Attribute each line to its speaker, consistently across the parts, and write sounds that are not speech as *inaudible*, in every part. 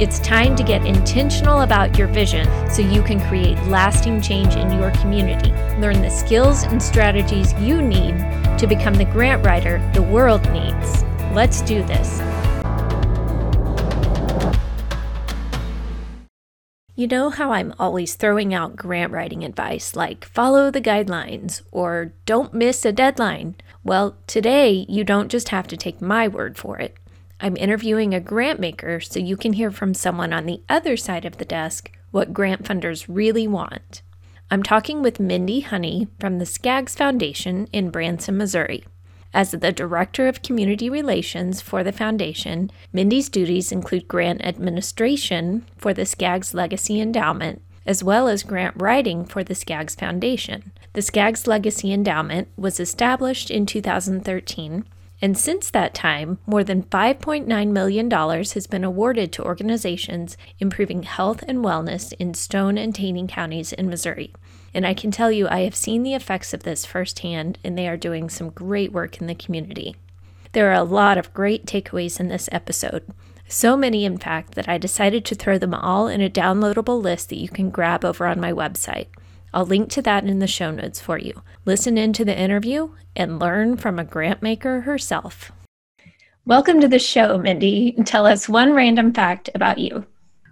Speaker 1: It's time to get intentional about your vision so you can create lasting change in your community. Learn the skills and strategies you need to become the grant writer the world needs. Let's do this. You know how I'm always throwing out grant writing advice like follow the guidelines or don't miss a deadline? Well, today you don't just have to take my word for it. I'm interviewing a grant maker so you can hear from someone on the other side of the desk what grant funders really want. I'm talking with Mindy Honey from the Skaggs Foundation in Branson, Missouri. As the Director of Community Relations for the Foundation, Mindy's duties include grant administration for the Skaggs Legacy Endowment, as well as grant writing for the Skaggs Foundation. The Skaggs Legacy Endowment was established in 2013 and since that time, more than $5.9 million has been awarded to organizations improving health and wellness in Stone and Taney counties in Missouri. And I can tell you, I have seen the effects of this firsthand, and they are doing some great work in the community. There are a lot of great takeaways in this episode. So many, in fact, that I decided to throw them all in a downloadable list that you can grab over on my website. I'll link to that in the show notes for you. Listen in to the interview and learn from a grant maker herself. Welcome to the show, Mindy. Tell us one random fact about you.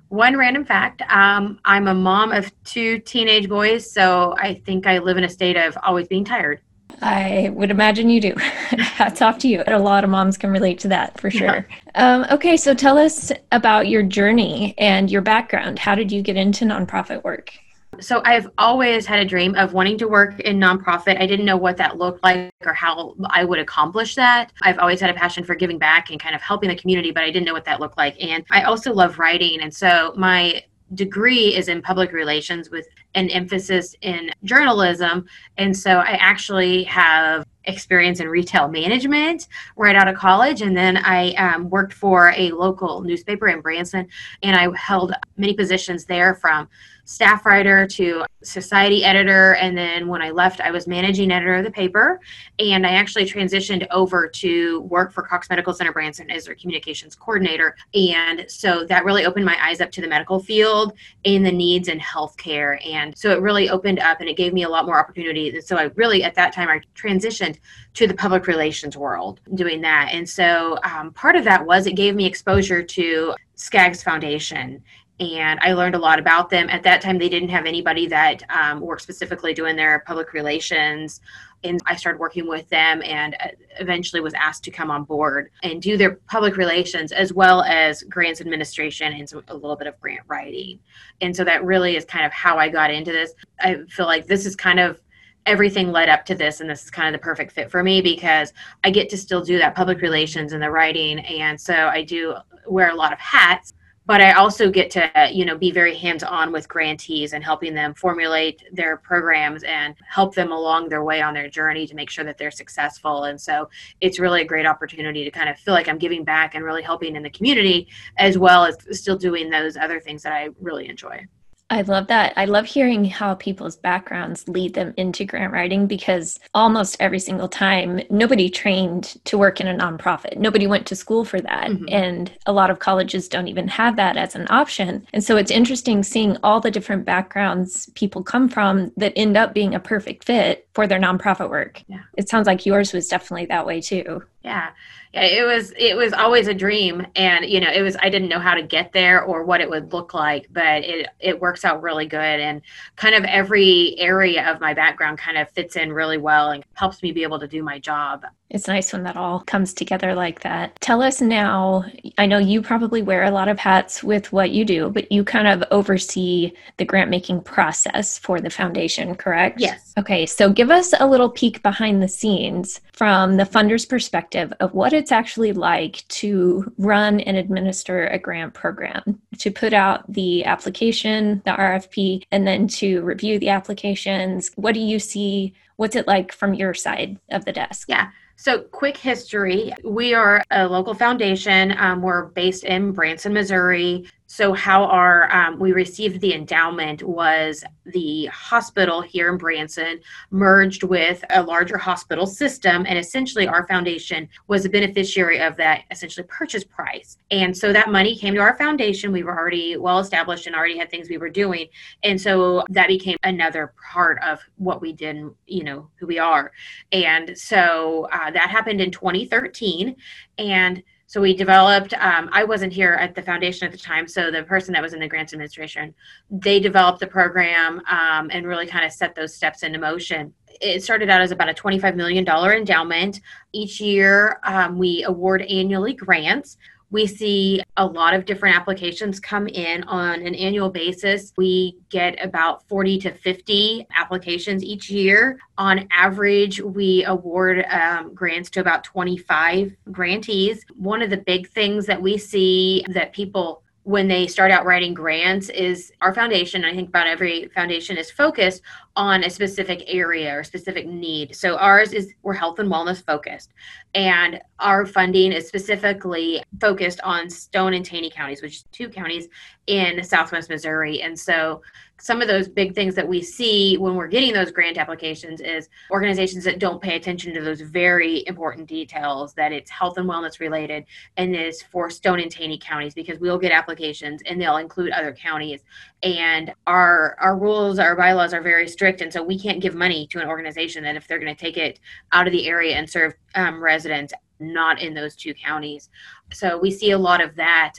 Speaker 2: One random fact um, I'm a mom of two teenage boys, so I think I live in a state of always being tired.
Speaker 1: I would imagine you do. *laughs* Hats off to you. A lot of moms can relate to that for sure. Yeah. Um, okay, so tell us about your journey and your background. How did you get into nonprofit work?
Speaker 2: So I've always had a dream of wanting to work in nonprofit. I didn't know what that looked like or how I would accomplish that. I've always had a passion for giving back and kind of helping the community, but I didn't know what that looked like. And I also love writing. And so my degree is in public relations with an emphasis in journalism. And so I actually have experience in retail management right out of college. And then I um, worked for a local newspaper in Branson and I held many positions there from staff writer to society editor. And then when I left, I was managing editor of the paper. And I actually transitioned over to work for Cox Medical Center Branson as their communications coordinator. And so that really opened my eyes up to the medical field and the needs in healthcare. And so it really opened up and it gave me a lot more opportunity. And so I really, at that time, I transitioned to the public relations world doing that. And so um, part of that was it gave me exposure to Skaggs Foundation and I learned a lot about them. At that time, they didn't have anybody that um, worked specifically doing their public relations. And I started working with them and uh, eventually was asked to come on board and do their public relations as well as grants administration and a little bit of grant writing. And so that really is kind of how I got into this. I feel like this is kind of everything led up to this and this is kind of the perfect fit for me because I get to still do that public relations and the writing and so I do wear a lot of hats but I also get to, you know, be very hands-on with grantees and helping them formulate their programs and help them along their way on their journey to make sure that they're successful. And so it's really a great opportunity to kind of feel like I'm giving back and really helping in the community as well as still doing those other things that I really enjoy.
Speaker 1: I love that. I love hearing how people's backgrounds lead them into grant writing because almost every single time nobody trained to work in a nonprofit. Nobody went to school for that. Mm-hmm. And a lot of colleges don't even have that as an option. And so it's interesting seeing all the different backgrounds people come from that end up being a perfect fit for their nonprofit work. Yeah. It sounds like yours was definitely that way too.
Speaker 2: Yeah. Yeah, it was it was always a dream and you know, it was I didn't know how to get there or what it would look like, but it it works out really good. And kind of every area of my background kind of fits in really well and helps me be able to do my job.
Speaker 1: It's nice when that all comes together like that. Tell us now, I know you probably wear a lot of hats with what you do, but you kind of oversee the grant making process for the foundation, correct?
Speaker 2: Yes.
Speaker 1: Okay, so give us a little peek behind the scenes from the funder's perspective of what it's actually like to run and administer a grant program, to put out the application, the RFP, and then to review the applications. What do you see? What's it like from your side of the desk?
Speaker 2: Yeah. So, quick history we are a local foundation. Um, we're based in Branson, Missouri. So, how our um, we received the endowment was the hospital here in Branson merged with a larger hospital system, and essentially our foundation was a beneficiary of that essentially purchase price. And so that money came to our foundation. We were already well established and already had things we were doing, and so that became another part of what we did, And, you know, who we are. And so uh, that happened in 2013, and so we developed, um, I wasn't here at the foundation at the time. So the person that was in the grants administration, they developed the program um, and really kind of set those steps into motion. It started out as about a $25 million endowment. Each year, um, we award annually grants we see a lot of different applications come in on an annual basis. We get about 40 to 50 applications each year. On average, we award um, grants to about 25 grantees. One of the big things that we see that people when they start out writing grants is our foundation i think about every foundation is focused on a specific area or specific need. So ours is we're health and wellness focused and our funding is specifically focused on stone and taney counties which is two counties in southwest missouri. And so some of those big things that we see when we're getting those grant applications is organizations that don't pay attention to those very important details that it's health and wellness related and is for Stone and Taney counties because we'll get applications and they'll include other counties. And our our rules our bylaws are very strict and so we can't give money to an organization that if they're going to take it out of the area and serve um, residents not in those two counties. So we see a lot of that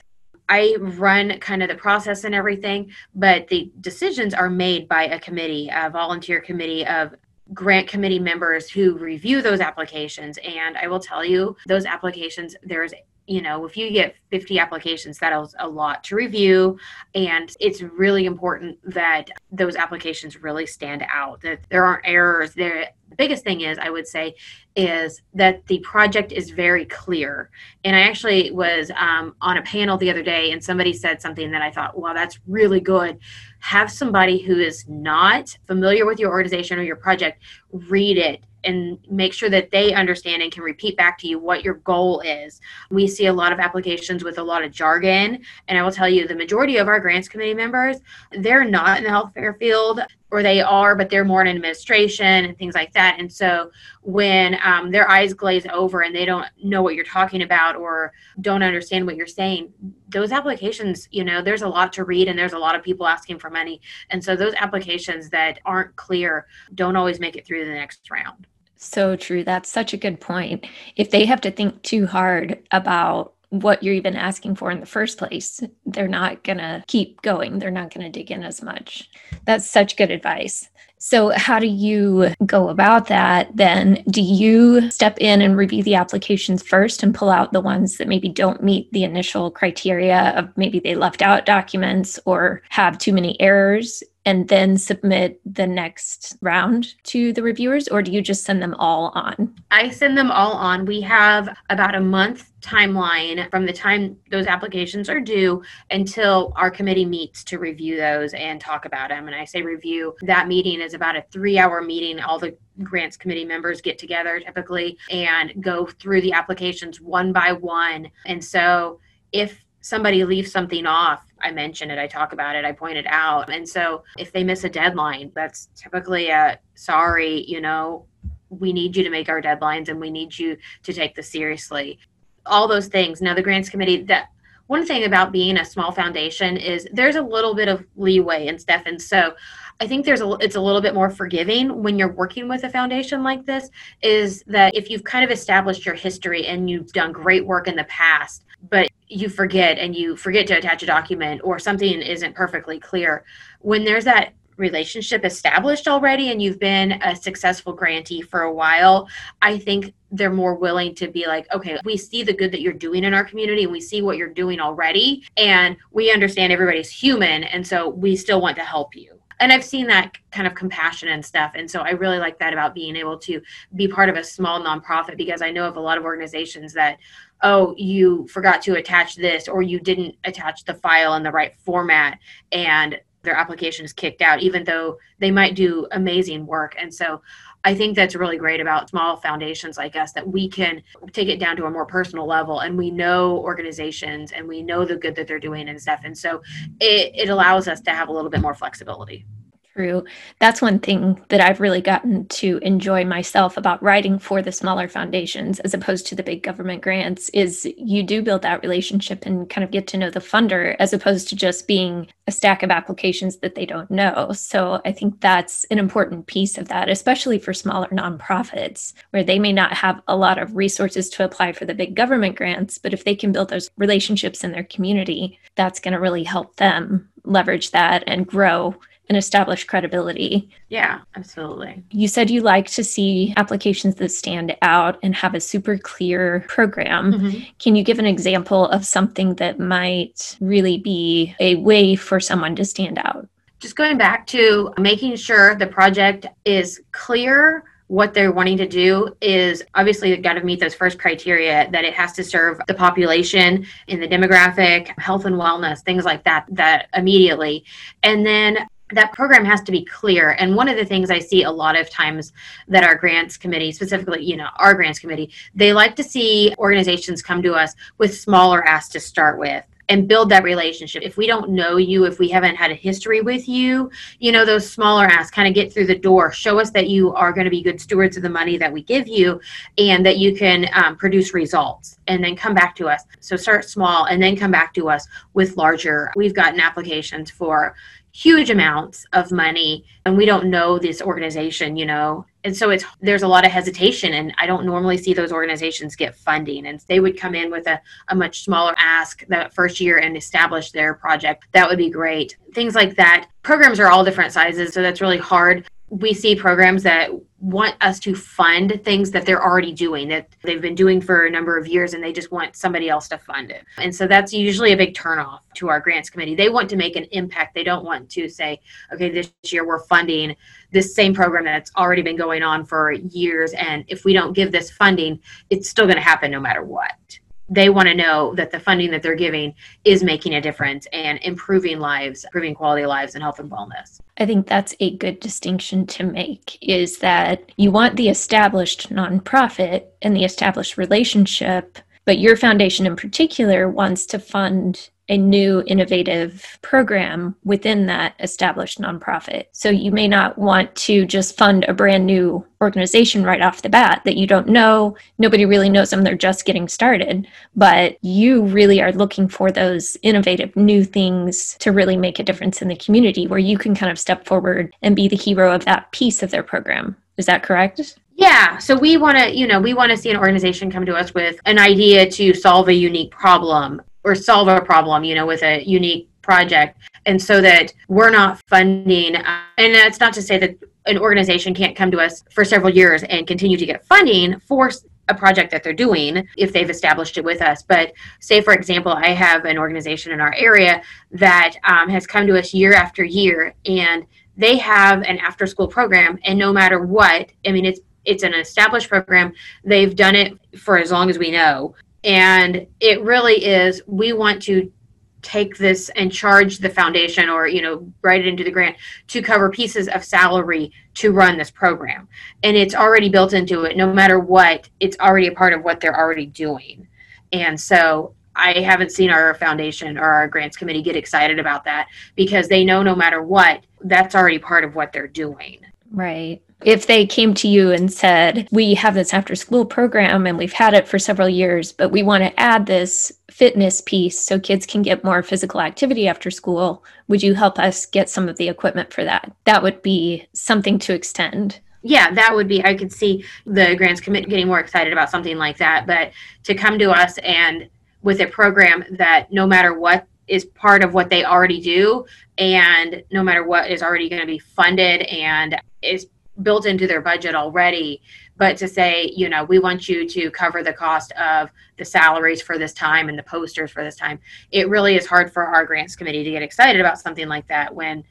Speaker 2: I run kind of the process and everything, but the decisions are made by a committee, a volunteer committee of grant committee members who review those applications. And I will tell you, those applications, there's you know, if you get 50 applications, that's a lot to review. And it's really important that those applications really stand out, that there aren't errors. There, the biggest thing is, I would say, is that the project is very clear. And I actually was um, on a panel the other day, and somebody said something that I thought, wow, that's really good. Have somebody who is not familiar with your organization or your project read it and make sure that they understand and can repeat back to you what your goal is. We see a lot of applications with a lot of jargon, and I will tell you the majority of our grants committee members, they're not in the healthcare field or they are, but they're more in administration and things like that. And so when um, their eyes glaze over and they don't know what you're talking about or don't understand what you're saying, those applications, you know, there's a lot to read and there's a lot of people asking for money. And so those applications that aren't clear don't always make it through the next round.
Speaker 1: So true. That's such a good point. If they have to think too hard about what you're even asking for in the first place, they're not going to keep going. They're not going to dig in as much. That's such good advice. So, how do you go about that then? Do you step in and review the applications first and pull out the ones that maybe don't meet the initial criteria of maybe they left out documents or have too many errors? And then submit the next round to the reviewers or do you just send them all on?
Speaker 2: I send them all on. We have about a month timeline from the time those applications are due until our committee meets to review those and talk about them and i say review that meeting is about a three hour meeting. All the grants committee members get together typically and go through the applications one by one. And so if somebody leaves something off I mention it, I talk about it, I point it out. And so if they miss a deadline, that's typically a sorry, you know, we need you to make our deadlines and we need you to take this seriously. All those things. Now, the grants committee, that one thing about being a small foundation is there's a little bit of leeway and stuff. And so I think there's a it's a little bit more forgiving when you're working with a foundation like this is that if you've kind of established your history and you've done great work in the past, but you forget and you forget to attach a document or something isn't perfectly clear. When there's that relationship established already and you've been a successful grantee for a while, I think they're more willing to be like, okay, we see the good that you're doing in our community and we see what you're doing already. And we understand everybody's human. And so we still want to help you. And I've seen that kind of compassion and stuff. And so I really like that about being able to be part of a small nonprofit because I know of a lot of organizations that oh, you forgot to attach this or you didn't attach the file in the right format and their application is kicked out, even though they might do amazing work. And so I think that's really great about small foundations like us that we can take it down to a more personal level and we know organizations and we know the good that they're doing and stuff. And so it, it allows us to have a little bit more flexibility
Speaker 1: through. That's one thing that I've really gotten to enjoy myself about writing for the smaller foundations as opposed to the big government grants is you do build that relationship and kind of get to know the funder as opposed to just being a stack of applications that they don't know. So I think that's an important piece of that, especially for smaller nonprofits where they may not have a lot of resources to apply for the big government grants, but if they can build those relationships in their community, that's going to really help them leverage that and grow and establish credibility.
Speaker 2: Yeah, absolutely.
Speaker 1: You said you like to see applications that stand out and have a super clear program. Mm-hmm. Can you give an example of something that might really be a way for someone to stand out?
Speaker 2: Just going back to making sure the project is clear what they're wanting to do is obviously got to meet those first criteria that it has to serve the population in the demographic health and wellness things like that that immediately and then that program has to be clear. And one of the things I see a lot of times that our grants committee, specifically, you know, our grants committee, they like to see organizations come to us with smaller asks to start with and build that relationship. If we don't know you, if we haven't had a history with you, you know, those smaller asks kind of get through the door, show us that you are going to be good stewards of the money that we give you and that you can um, produce results and then come back to us. So start small and then come back to us with larger. We've gotten applications for, huge amounts of money and we don't know this organization you know? And so it's there's a lot of hesitation and i don't normally see those organizations get funding and they would come in with a, a much smaller ask that first year and establish their project. That would be great. Things like that. Programs are all different sizes so that's really hard we see programs that want us to fund things that they're already doing that they've been doing for a number of years and they just want somebody else to fund it. And so that's usually a big turnoff to our grants committee. They want to make an impact. They don't want to say, okay, this year we're funding this same program that's already been going on for years. And if we don't give this funding, it's still going to happen no matter what they want to know that the funding that they're giving is making a difference and improving lives, improving quality lives and health and wellness.
Speaker 1: I think that's a good distinction to make is that you want the established nonprofit and the established relationship, but your foundation in particular wants to fund a new innovative program within that established nonprofit. So you may not want to just fund a brand new organization right off the bat that you don't know. Nobody really knows them, they're just getting started. But you really are looking for those innovative new things to really make a difference in the community where you can kind of step forward and be the hero of that piece of their program. Is that correct?
Speaker 2: Yeah, so we want to, you know, we want to see an organization come to us with an idea to solve a unique problem or solve a problem, you know, with a unique project. And so that we're not funding, and that's not to say that an organization can't come to us for several years and continue to get funding for a project that they're doing if they've established it with us. But say, for example, I have an organization in our area that um, has come to us year after year and they have an after school program and no matter what i mean it's it's an established program. They've done it for as long as we know. And it really is we want to take this and charge the foundation or you know write it into the grant to cover pieces of salary to run this program. And it's already built into it no matter what it's already a part of what they're already doing. And so i haven't seen our foundation or our grants committee get excited about that because they know no matter what that's already part of what they're doing.
Speaker 1: Right if they came to you and said, We have this after school program and we've had it for several years, but we want to add this fitness piece so kids can get more physical activity after school, would you help us get some of the equipment for that? That would be something to extend.
Speaker 2: Yeah, that would be, I could see the grants commit getting more excited about something like that. But to come to us and with a program that no matter what is part of what they already do and no matter what is already going to be funded and is built into their budget already but to say you know we want you to cover the cost of the salaries for this time and the posters for this time it really is hard for our grants committee to get excited about something like that when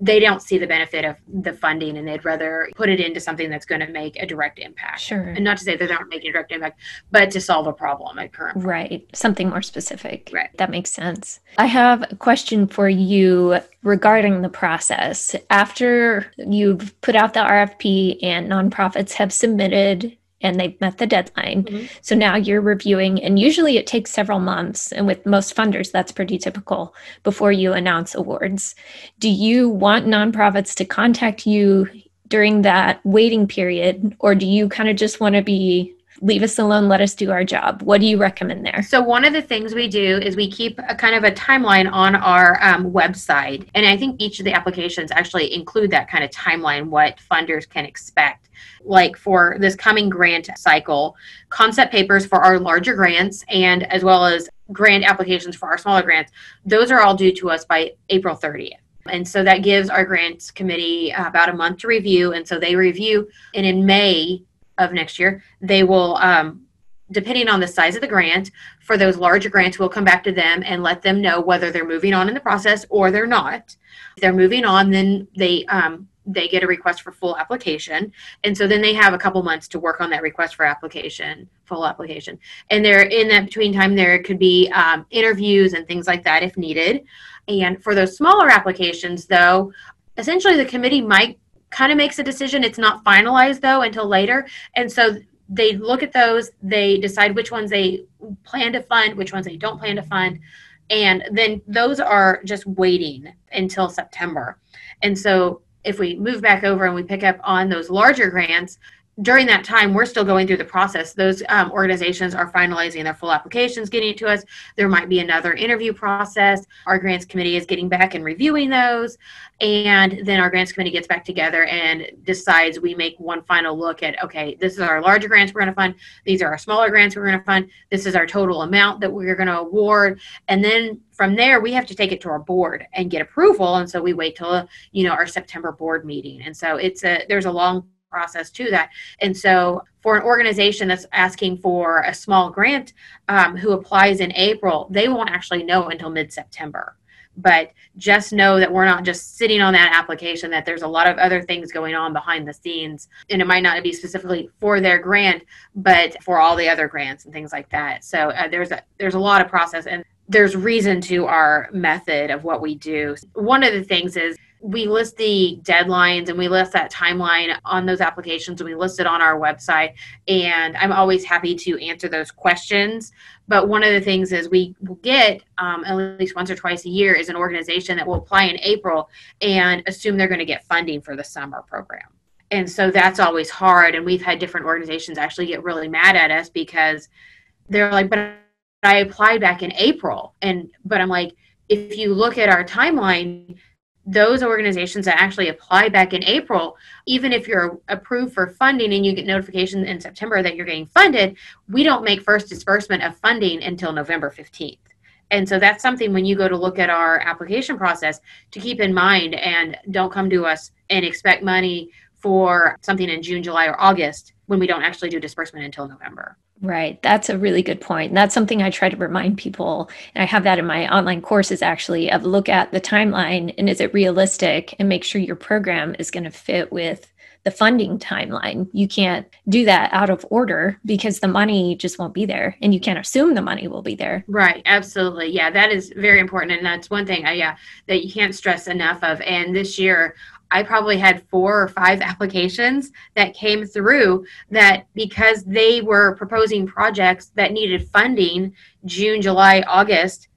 Speaker 2: they don't see the benefit of the funding and they'd rather put it into something that's going to make a direct impact.
Speaker 1: Sure.
Speaker 2: And not to say that they're not making a direct impact, but to solve a problem at current.
Speaker 1: Right. Something more specific.
Speaker 2: Right.
Speaker 1: That makes sense. I have a question for you regarding the process. After you've put out the RFP and nonprofits have submitted and they've met the deadline. Mm-hmm. So now you're reviewing, and usually it takes several months. And with most funders, that's pretty typical before you announce awards. Do you want nonprofits to contact you during that waiting period, or do you kind of just want to be leave us alone let us do our job. What do you recommend there?
Speaker 2: So one of the things we do is we keep a kind of a timeline on our um, website. And i think each of the applications actually include that kind of timeline what funders can expect. Like for this coming grant cycle concept papers for our larger grants and as well as grant applications for our smaller grants those are all due to us by april 30th and so that gives our grants committee about a month to review. And so they review and in may of next year, they will, um, depending on the size of the grant, for those larger grants, we'll come back to them and let them know whether they're moving on in the process or they're not. If they're moving on, then they um, they get a request for full application, and so then they have a couple months to work on that request for application, full application. And there, in that between time, there could be um, interviews and things like that if needed. And for those smaller applications, though, essentially the committee might kind of makes a decision. It's not finalized though until later. And so they look at those, they decide which ones they plan to fund, which ones they don't plan to fund. And then those are just waiting until September. And so if we move back over and we pick up on those larger grants, during that time, we're still going through the process. Those um, organizations are finalizing their full applications, getting it to us. There might be another interview process. Our grants committee is getting back and reviewing those. And then our grants committee gets back together and decides we make one final look at okay, this is our larger grants we're going to fund. These are our smaller grants we're going to fund. This is our total amount that we're going to award. And then from there, we have to take it to our board and get approval. And so we wait till, you know, our September board meeting. And so it's a, there's a long process to that. And so, for an organization that's asking for a small grant um, who applies in April, they won't actually know until mid September. But just know that we're not just sitting on that application, that there's a lot of other things going on behind the scenes. And it might not be specifically for their grant, but for all the other grants and things like that. So uh, there's a, there's a lot of process and there's reason to our method of what we do. One of the things is we list the deadlines and we list that timeline on those applications and we list it on our website and i'm always happy to answer those questions. But one of the things is we will get um, at least once or twice a year is an organization that will apply in april and assume they're going to get funding for the summer program. And so that's always hard and we've had different organizations actually get really mad at us because they're like but i applied back in april and but i'm like if you look at our timeline those organizations that actually apply back in April, even if you're approved for funding and you get notification in September that you're getting funded, we don't make first disbursement of funding until November 15th. And so that's something when you go to look at our application process to keep in mind and don't come to us and expect money for something in June, July, or August when we don't actually do disbursement until November.
Speaker 1: Right. That's a really good point. And that's something I try to remind people. And I have that in my online courses actually of look at the timeline and is it realistic and make sure your program is going to fit with the funding timeline. You can't do that out of order because the money just won't be there and you can't assume the money will be there.
Speaker 2: Right, absolutely. Yeah, that is very important and that's one thing uh, yeah that you can't stress enough of and this year I probably had four or five applications that came through that because they were proposing projects that needed funding June, July, August,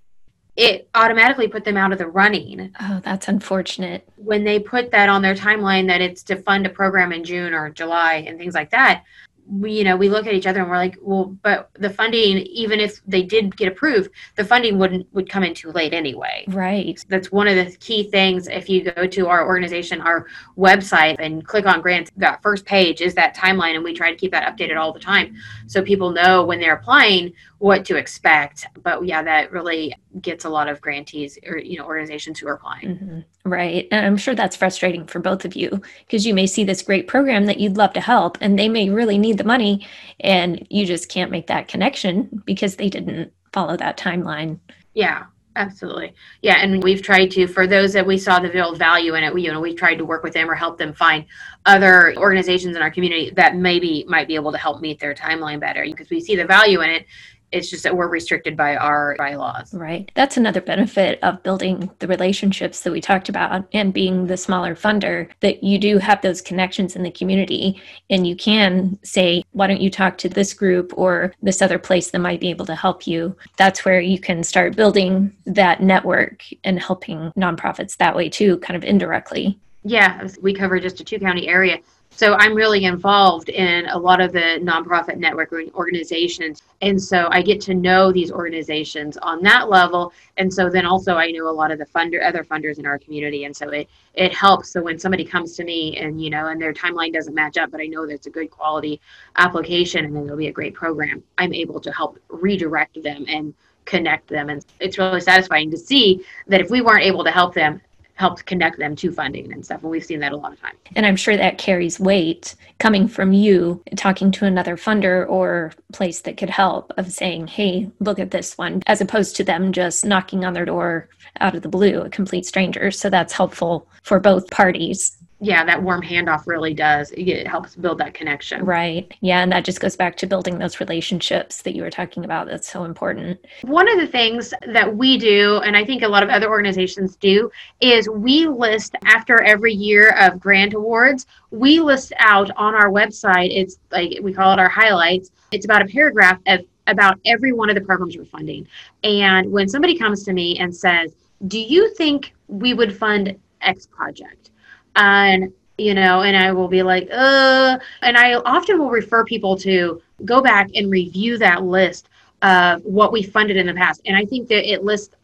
Speaker 2: it automatically put them out of the running.
Speaker 1: Oh, that's unfortunate.
Speaker 2: When they put that on their timeline that it's to fund a program in June or July and things like that, we, you know, we look at each other and we're like, well, but the funding, even if they did get approved, the funding wouldn't would come in too late anyway.
Speaker 1: Right.
Speaker 2: That's one of the key things. If you go to our organization, our website, and click on grants, that first page is that timeline, and we try to keep that updated all the time, so people know when they're applying what to expect. But yeah, that really gets a lot of grantees or you know organizations who are applying.
Speaker 1: Mm-hmm. Right. And I'm sure that's frustrating for both of you because you may see this great program that you'd love to help and they may really need the money and you just can't make that connection because they didn't follow that timeline.
Speaker 2: Yeah. Absolutely. Yeah. And we've tried to, for those that we saw the real value in it, we, you know, we've tried to work with them or help them find other organizations in our community that maybe might be able to help meet their timeline better because we see the value in it it's just that we're restricted by our bylaws.
Speaker 1: Right. That's another benefit of building the relationships that we talked about and being the smaller funder that you do have those connections in the community and you can say, why don't you talk to this group or this other place that might be able to help you? That's where you can start building that network and helping nonprofits that way too, kind of indirectly.
Speaker 2: Yeah, we cover just a two county area. So I'm really involved in a lot of the nonprofit network organizations. And so I get to know these organizations on that level. And so then also I know a lot of the funder other funders in our community. And so it it helps. So when somebody comes to me and you know and their timeline doesn't match up, but I know that it's a good quality application and then it'll be a great program, I'm able to help redirect them and connect them. And it's really satisfying to see that if we weren't able to help them, helped connect them to funding and stuff. And we've seen that a lot of times.
Speaker 1: And I'm sure that carries weight coming from you talking to another funder or place that could help of saying, hey, look at this one, as opposed to them just knocking on their door out of the blue, a complete stranger. So that's helpful for both parties
Speaker 2: yeah, that warm handoff really does. It helps build that connection.
Speaker 1: Right. Yeah. And that just goes back to building those relationships that you were talking about. That's so important.
Speaker 2: One of the things that we do, and I think a lot of other organizations do, is we list after every year of grant awards, we list out on our website, it's like we call it our highlights. It's about a paragraph of about every one of the programs we're funding. And when somebody comes to me and says, Do you think we would fund X project? And you know and i will be like uh and i often will refer people to go back and review that list of what we funded in the past. And i think that it lists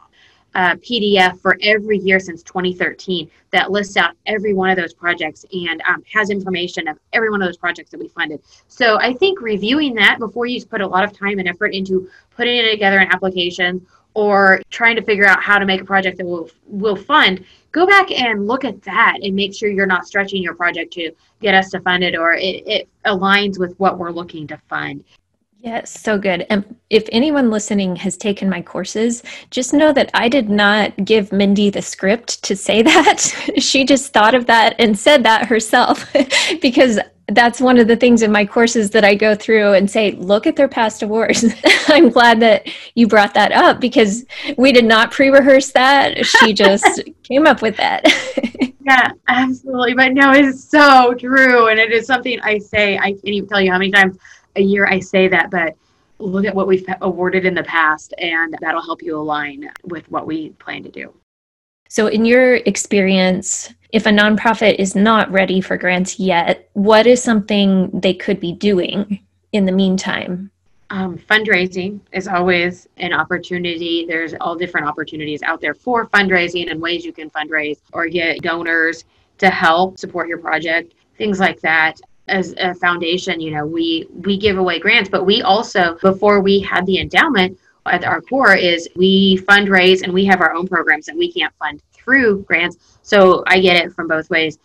Speaker 2: a pdf for every year since 2013 that lists out every one of those projects and um, has information of every one of those projects that we funded. So i think reviewing that before you put a lot of time and effort into putting it together in applications or trying to figure out how to make a project that will will fund go back and look at that and make sure you're not stretching your project to get us to fund it or it, it aligns with what we're looking to fund.
Speaker 1: Yes, so good. And if anyone listening has taken my courses, just know that I did not give Mindy the script to say *laughs* that. she just thought of that and said that herself *laughs* because that's one of the things in my courses that I go through and say, look at their past awards. *laughs* I'm glad that you brought that up because we did not pre rehearse that. She *laughs* just came up with that. *laughs*
Speaker 2: yeah, absolutely. But no, it's so true. And it is something I say, I can't even tell you how many times a year I say that, but look at what we've awarded in the past, and that'll help you align with what we plan to do.
Speaker 1: So, in your experience, if a nonprofit is not ready for grants yet, what is something they could be doing in the meantime?
Speaker 2: Um, fundraising is always an opportunity. There's all different opportunities out there for fundraising and ways you can fundraise or get donors to help support your project, things like that. As a foundation, you know, we we give away grants, but we also before we had the endowment, at our core is we fundraise and we have our own programs that we can't fund through grants. So I get it from both ways.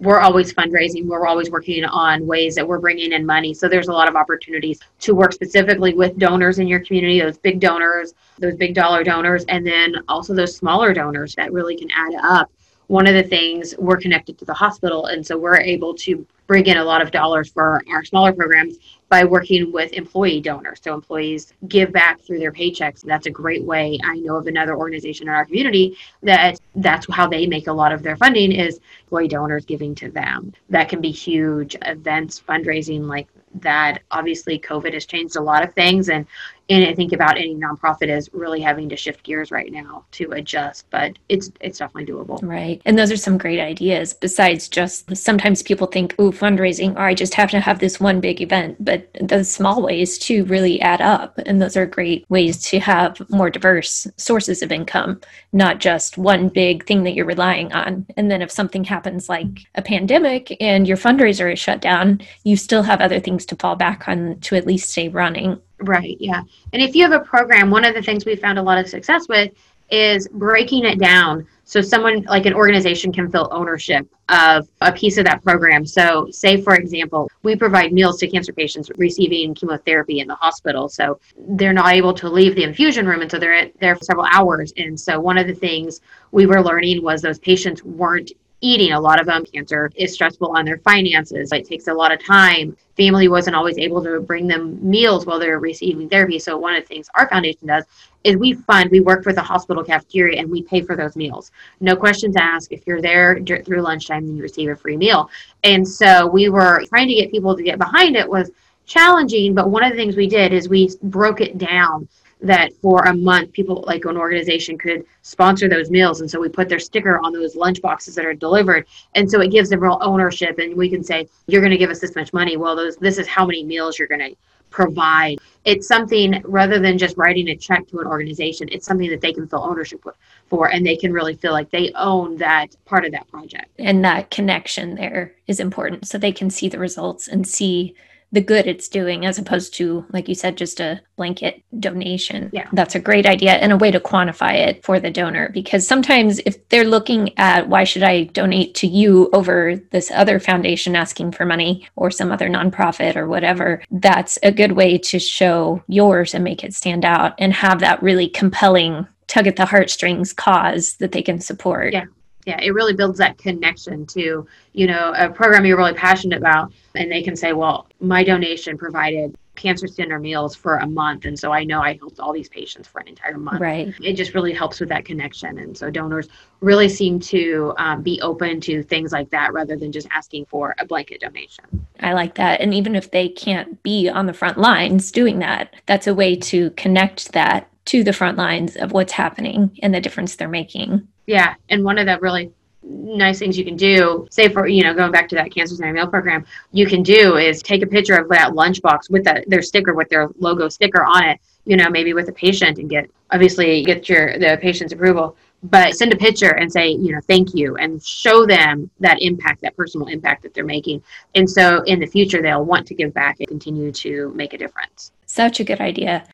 Speaker 2: We're always fundraising. We're always working on ways that we're bringing in money. So there's a lot of opportunities to work specifically with donors in your community, those big donors, those big dollar donors, and then also those smaller donors that really can add up. One of the things we're connected to the hospital, and so we're able to bring in a lot of dollars for our smaller programs by working with employee donors. So employees give back through their paychecks. That's a great way. I know of another organization in our community that that's how they make a lot of their funding is employee donors giving to them. That can be huge events, fundraising like that. Obviously, COVID has changed a lot of things, and and I think about any nonprofit is really having to shift gears right now to adjust. But it's it's definitely doable.
Speaker 1: Right, and those are some great ideas. Besides just sometimes people think, oh, fundraising, or I just have to have this one big event, but those small ways to really add up. And those are great ways to have more diverse sources of income, not just one big thing that you're relying on. And then if something happens like a pandemic and your fundraiser is shut down, you still have other things to fall back on to at least stay running.
Speaker 2: Right, yeah. And if you have a program, one of the things we found a lot of success with is breaking it down so someone like an organization can feel ownership of a piece of that program. So, say for example, we provide meals to cancer patients receiving chemotherapy in the hospital. So they're not able to leave the infusion room, and so they're there for several hours. And so one of the things we were learning was those patients weren't eating. A lot of them, cancer is stressful on their finances. It takes a lot of time. Family wasn't always able to bring them meals while they're receiving therapy. So one of the things our foundation does is we fund, we work with the hospital cafeteria and we pay for those meals. No questions asked. If you're there through lunchtime, then you receive a free meal. And so we were trying to get people to get behind it was challenging, but one of the things we did is we broke it down that for a month people like an organization could sponsor those meals. And so we put their sticker on those lunch boxes that are delivered. And so it gives them real ownership. And we can say you're going to give us this much money. Well those this is how many meals you're going to provide. It's something rather than just writing a check to an organization it's something that they can feel ownership for and they can really feel like they own that part of that project.
Speaker 1: And that connection there is important so they can see the results and see the good it's doing as opposed to like you said just a blanket donation.
Speaker 2: Yeah.
Speaker 1: That's a great idea and a way to quantify it for the donor because sometimes if they're looking at why should i donate to you over this other foundation asking for money or some other nonprofit or whatever that's a good way to show yours and make it stand out and have that really compelling tug at the heartstrings cause that they can support.
Speaker 2: Yeah yeah it really builds that connection to you know a program you're really passionate about and they can say well my donation provided cancer center meals for a month and so i know i helped all these patients for an entire month.
Speaker 1: Right.
Speaker 2: It just really helps with that connection and so donors really seem to um, be open to things like that rather than just asking for a blanket donation.
Speaker 1: I like that and even if they can't be on the front lines doing that that's a way to connect that to the front lines of what's happening and the difference they're making
Speaker 2: yeah, and one of the really nice things you can do, say for you know going back to that cancer center meal program, you can do is take a picture of that lunchbox with that their sticker with their logo sticker on it. You know, maybe with a patient and get obviously get your the patient's approval, but send a picture and say you know thank you and show them that impact, that personal impact that they're making, and so in the future they'll want to give back and continue to make a difference.
Speaker 1: Such a good idea.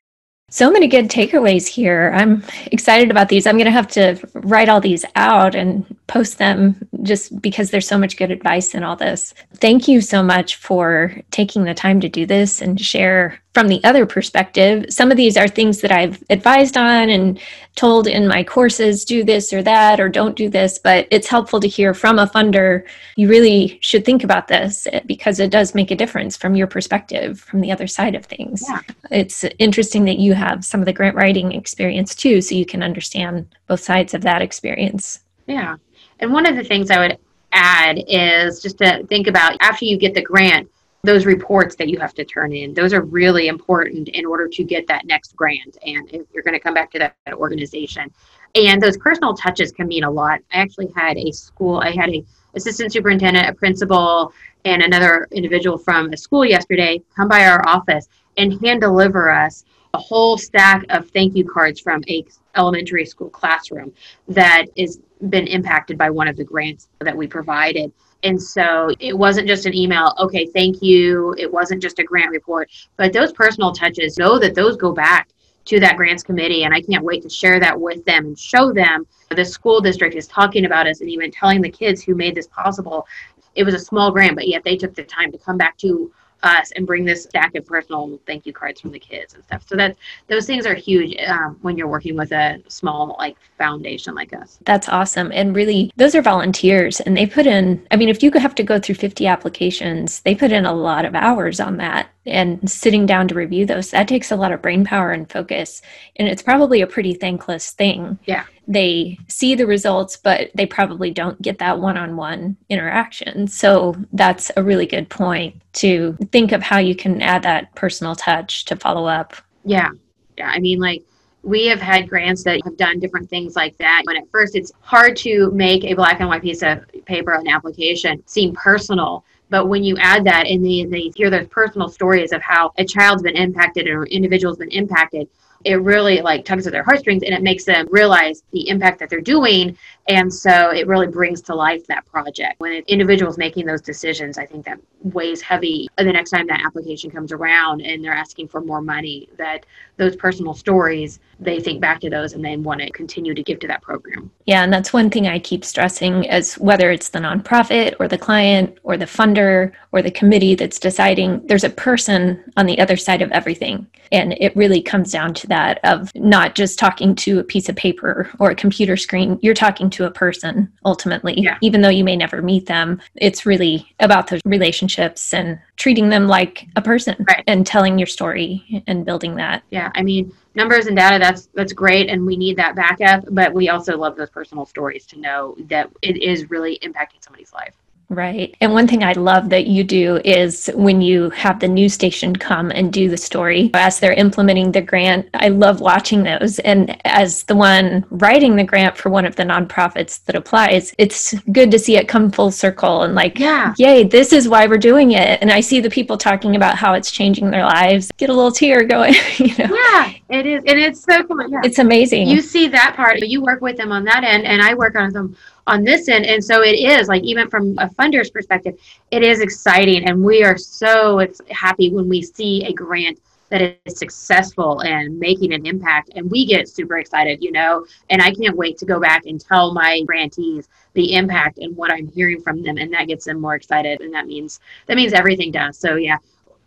Speaker 1: So many good takeaways here. I'm excited about these. I'm going to have to write all these out and post them just because there's so much good advice in all this. Thank you so much for taking the time to do this and share from the other perspective, some of these are things that I've advised on and told in my courses do this or that or don't do this, but it's helpful to hear from a funder. You really should think about this because it does make a difference from your perspective, from the other side of things.
Speaker 2: Yeah.
Speaker 1: It's interesting that you have some of the grant writing experience too, so you can understand both sides of that experience.
Speaker 2: Yeah. And one of the things I would add is just to think about after you get the grant, those reports that you have to turn in those are really important in order to get that next grant and if you're going to come back to that, organization and those personal touches can mean a lot i actually had a school i had a assistant superintendent a principal and another individual from a school yesterday come by our office and hand deliver us a whole stack of thank you cards from a elementary school classroom that is been impacted by one of the grants that we provided and so it wasn't just an email, okay, thank you. It wasn't just a grant report, but those personal touches, know that those go back to that grants committee. And I can't wait to share that with them and show them the school district is talking about us and even telling the kids who made this possible. It was a small grant, but yet they took the time to come back to us and bring this stack of personal thank you cards from the kids and stuff. So that those things are huge um, when you're working with a small like foundation like us.
Speaker 1: That's awesome. And really, those are volunteers, and they put in. I mean, if you have to go through 50 applications, they put in a lot of hours on that and sitting down to review those that takes a lot of brain power and focus. And it's probably a pretty thankless thing.
Speaker 2: Yeah.
Speaker 1: They see the results but they probably don't get that one-on-one interaction. So that's a really good point to think of how you can add that personal touch to follow up.
Speaker 2: Yeah. Yeah. I mean like we have had grants that have done different things like that. When at first it's hard to make a black and white piece of paper, an application, seem personal But when you add that and they, they hear those personal stories of how a child's been impacted or an individual's been impacted, it really like tugs at their heartstrings and it makes them realize the impact that they're doing. And so it really brings to life that project. When individuals making those decisions i think that weighs heavy the next time that application comes around and they're asking for more money that those personal stories they think back to those and they want to continue to give to that program.
Speaker 1: Yeah and that's one thing i keep stressing as whether it's the nonprofit or the client or the funder or the committee that's deciding there's a person on the other side of everything. And it really comes down to that of not just talking to a piece of paper or a computer screen you're talking to a person ultimately yeah. even though you may never meet them it's really about those relationships and treating them like a person right. and telling your story and building that
Speaker 2: yeah i mean numbers and data that's that's great and we need that backup but we also love those personal stories to know that it is really impacting somebody's life
Speaker 1: Right. And one thing I love that you do is when you have the news station come and do the story as they're implementing the grant. I love watching those. And as the one writing the grant for one of the nonprofits that applies, it's good to see it come full circle and like, yeah, yay, this is why we're doing it. And I see the people talking about how it's changing their lives. Get a little tear going, *laughs* you know.
Speaker 2: Yeah, it is. And it's so cool. Yeah.
Speaker 1: It's amazing.
Speaker 2: You see that part. You work with them on that end and I work on them on this end. And so it is like even from a funder's perspective, it is exciting, and we are so happy when we see a grant that is successful and making an impact. And we get super excited you know? And i can't wait to go back and tell my grantees the impact and what i'm hearing from them. And that gets them more excited. And that means that means everything does. So yeah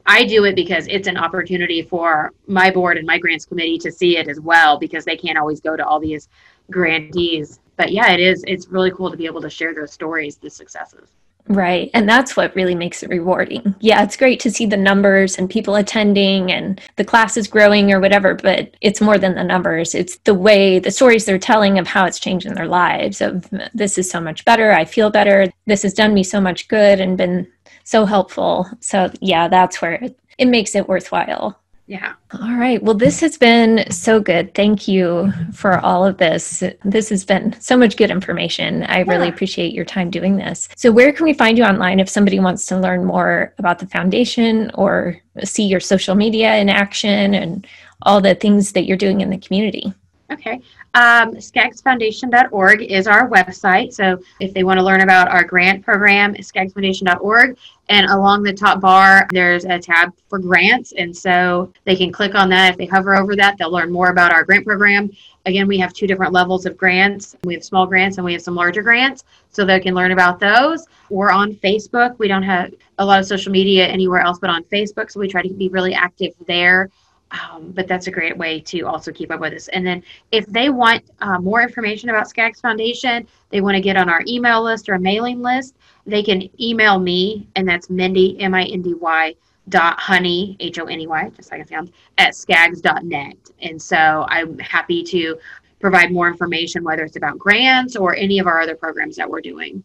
Speaker 2: I do it because it's an opportunity for my board and my grants committee to see it as well because they can't always go to all these grantees but yeah, it is. It's really cool to be able to share those stories, the successes.
Speaker 1: Right. And that's what really makes it rewarding. Yeah, it's great to see the numbers and people attending and the class is growing or whatever, but it's more than the numbers. It's the way, the stories they're telling of how it's changing their lives of this is so much better. I feel better. This has done me so much good and been so helpful. So, yeah, that's where it, it makes it worthwhile.
Speaker 2: Yeah.
Speaker 1: All right. Well, this has been so good. Thank you for all of this. This has been so much good information. I yeah. really appreciate your time doing this. So, where can we find you online if somebody wants to learn more about the foundation or see your social media in action and all the things that you're doing in the community?
Speaker 2: Okay. Um, skaggsfoundation.org is our website. So if they want to learn about our grant program, skaggsfoundation.org. And along the top bar, there's a tab for grants. And so they can click on that. If they hover over that, they'll learn more about our grant program. Again, we have two different levels of grants. We have small grants and we have some larger grants. So they can learn about those. We're on Facebook. We don't have a lot of social media anywhere else but on Facebook. So we try to be really active there. Um, but that's a great way to also keep up with us. And then if they want uh, more information about Skaggs Foundation, they want to get on our email list or a mailing list, they can email me, and that's Mindy, M I N D Y, dot honey, H O N E Y, just like it sounds, at skaggs.net. And so I'm happy to provide more information, whether it's about grants or any of our other programs that we're doing.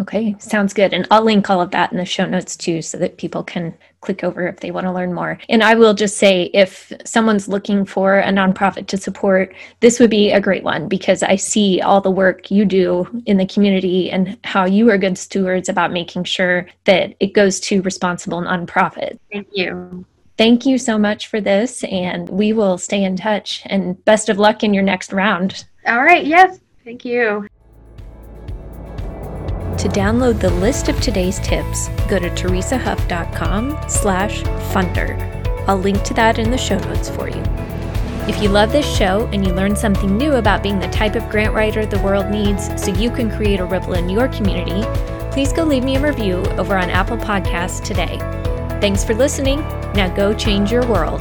Speaker 1: Okay, sounds good. And I'll link all of that in the show notes too so that people can click over if they want to learn more. And I will just say if someone's looking for a nonprofit to support, this would be a great one because I see all the work you do in the community and how you are good stewards about making sure that it goes to responsible nonprofits.
Speaker 2: Thank you.
Speaker 1: Thank you so much for this, and we will stay in touch. And best of luck in your next round.
Speaker 2: All right. Yes. Thank you.
Speaker 1: To download the list of today's tips, go to teresahuff.com slash funder. I'll link to that in the show notes for you. If you love this show and you learned something new about being the type of grant writer the world needs so you can create a ripple in your community, please go leave me a review over on Apple Podcasts today. Thanks for listening. Now go change your world.